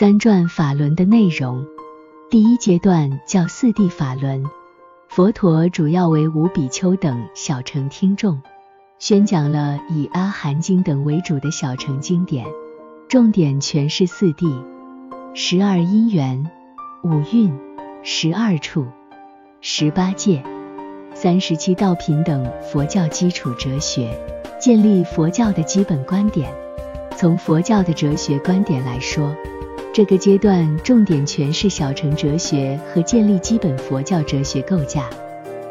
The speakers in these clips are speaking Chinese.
三转法轮的内容，第一阶段叫四谛法轮，佛陀主要为五比丘等小乘听众，宣讲了以阿含经等为主的小乘经典，重点诠释四谛、十二因缘、五蕴、十二处、十八界、三十七道品等佛教基础哲学，建立佛教的基本观点。从佛教的哲学观点来说，这个阶段重点诠释小乘哲学和建立基本佛教哲学构架，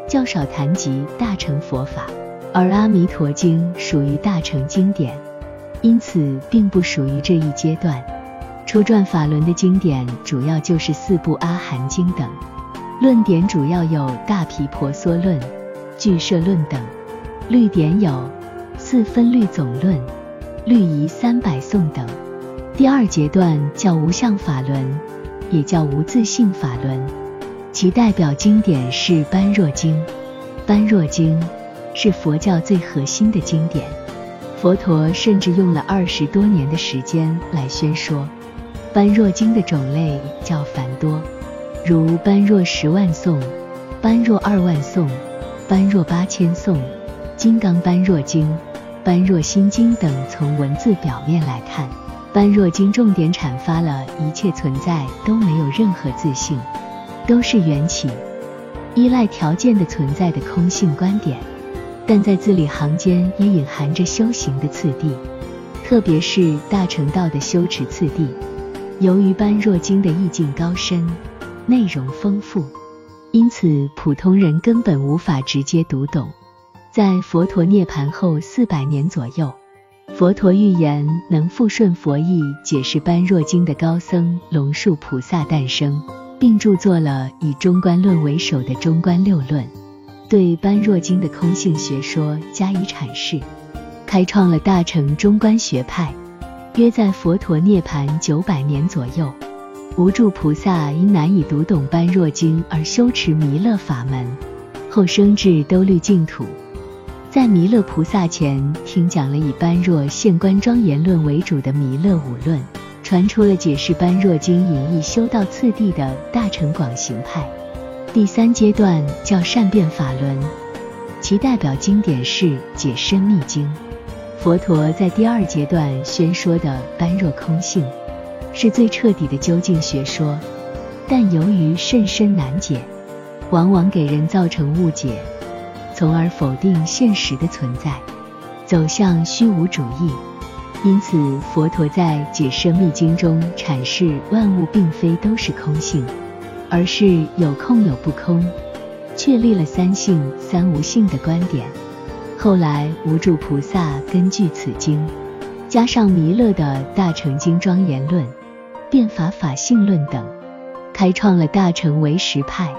较少谈及大乘佛法。而《阿弥陀经》属于大乘经典，因此并不属于这一阶段。初传法轮的经典主要就是四部《阿含经》等，论点主要有《大毗婆娑论》《俱舍论》等，律典有《四分律总论》《律仪三百颂》等。第二阶段叫无相法轮，也叫无自性法轮，其代表经典是《般若经》。《般若经》是佛教最核心的经典，佛陀甚至用了二十多年的时间来宣说。《般若经》的种类较繁多，如《般若十万颂》《般若二万颂》《般若八千颂》《金刚般若经》《般若心经》等。从文字表面来看，般若经重点阐发了一切存在都没有任何自性，都是缘起，依赖条件的存在的空性观点，但在字里行间也隐含着修行的次第，特别是大乘道的修持次第。由于般若经的意境高深，内容丰富，因此普通人根本无法直接读懂。在佛陀涅槃后四百年左右。佛陀预言能复顺佛意解释《般若经》的高僧龙树菩萨诞生，并著作了以中观论为首的中观六论，对《般若经》的空性学说加以阐释，开创了大乘中观学派。约在佛陀涅槃九百年左右，无著菩萨因难以读懂《般若经》而修持弥勒法门，后升至兜率净土。在弥勒菩萨前听讲了以般若现观庄严论为主的弥勒五论，传出了解释般若经隐逸修道次第的大乘广行派。第三阶段叫善变法轮，其代表经典是解深密经。佛陀在第二阶段宣说的般若空性，是最彻底的究竟学说，但由于甚深难解，往往给人造成误解。从而否定现实的存在，走向虚无主义。因此，佛陀在《解释密经》中阐释万物并非都是空性，而是有空有不空，确立了三性三无性的观点。后来，无著菩萨根据此经，加上弥勒的大乘经庄严论、变法法性论等，开创了大乘唯识派。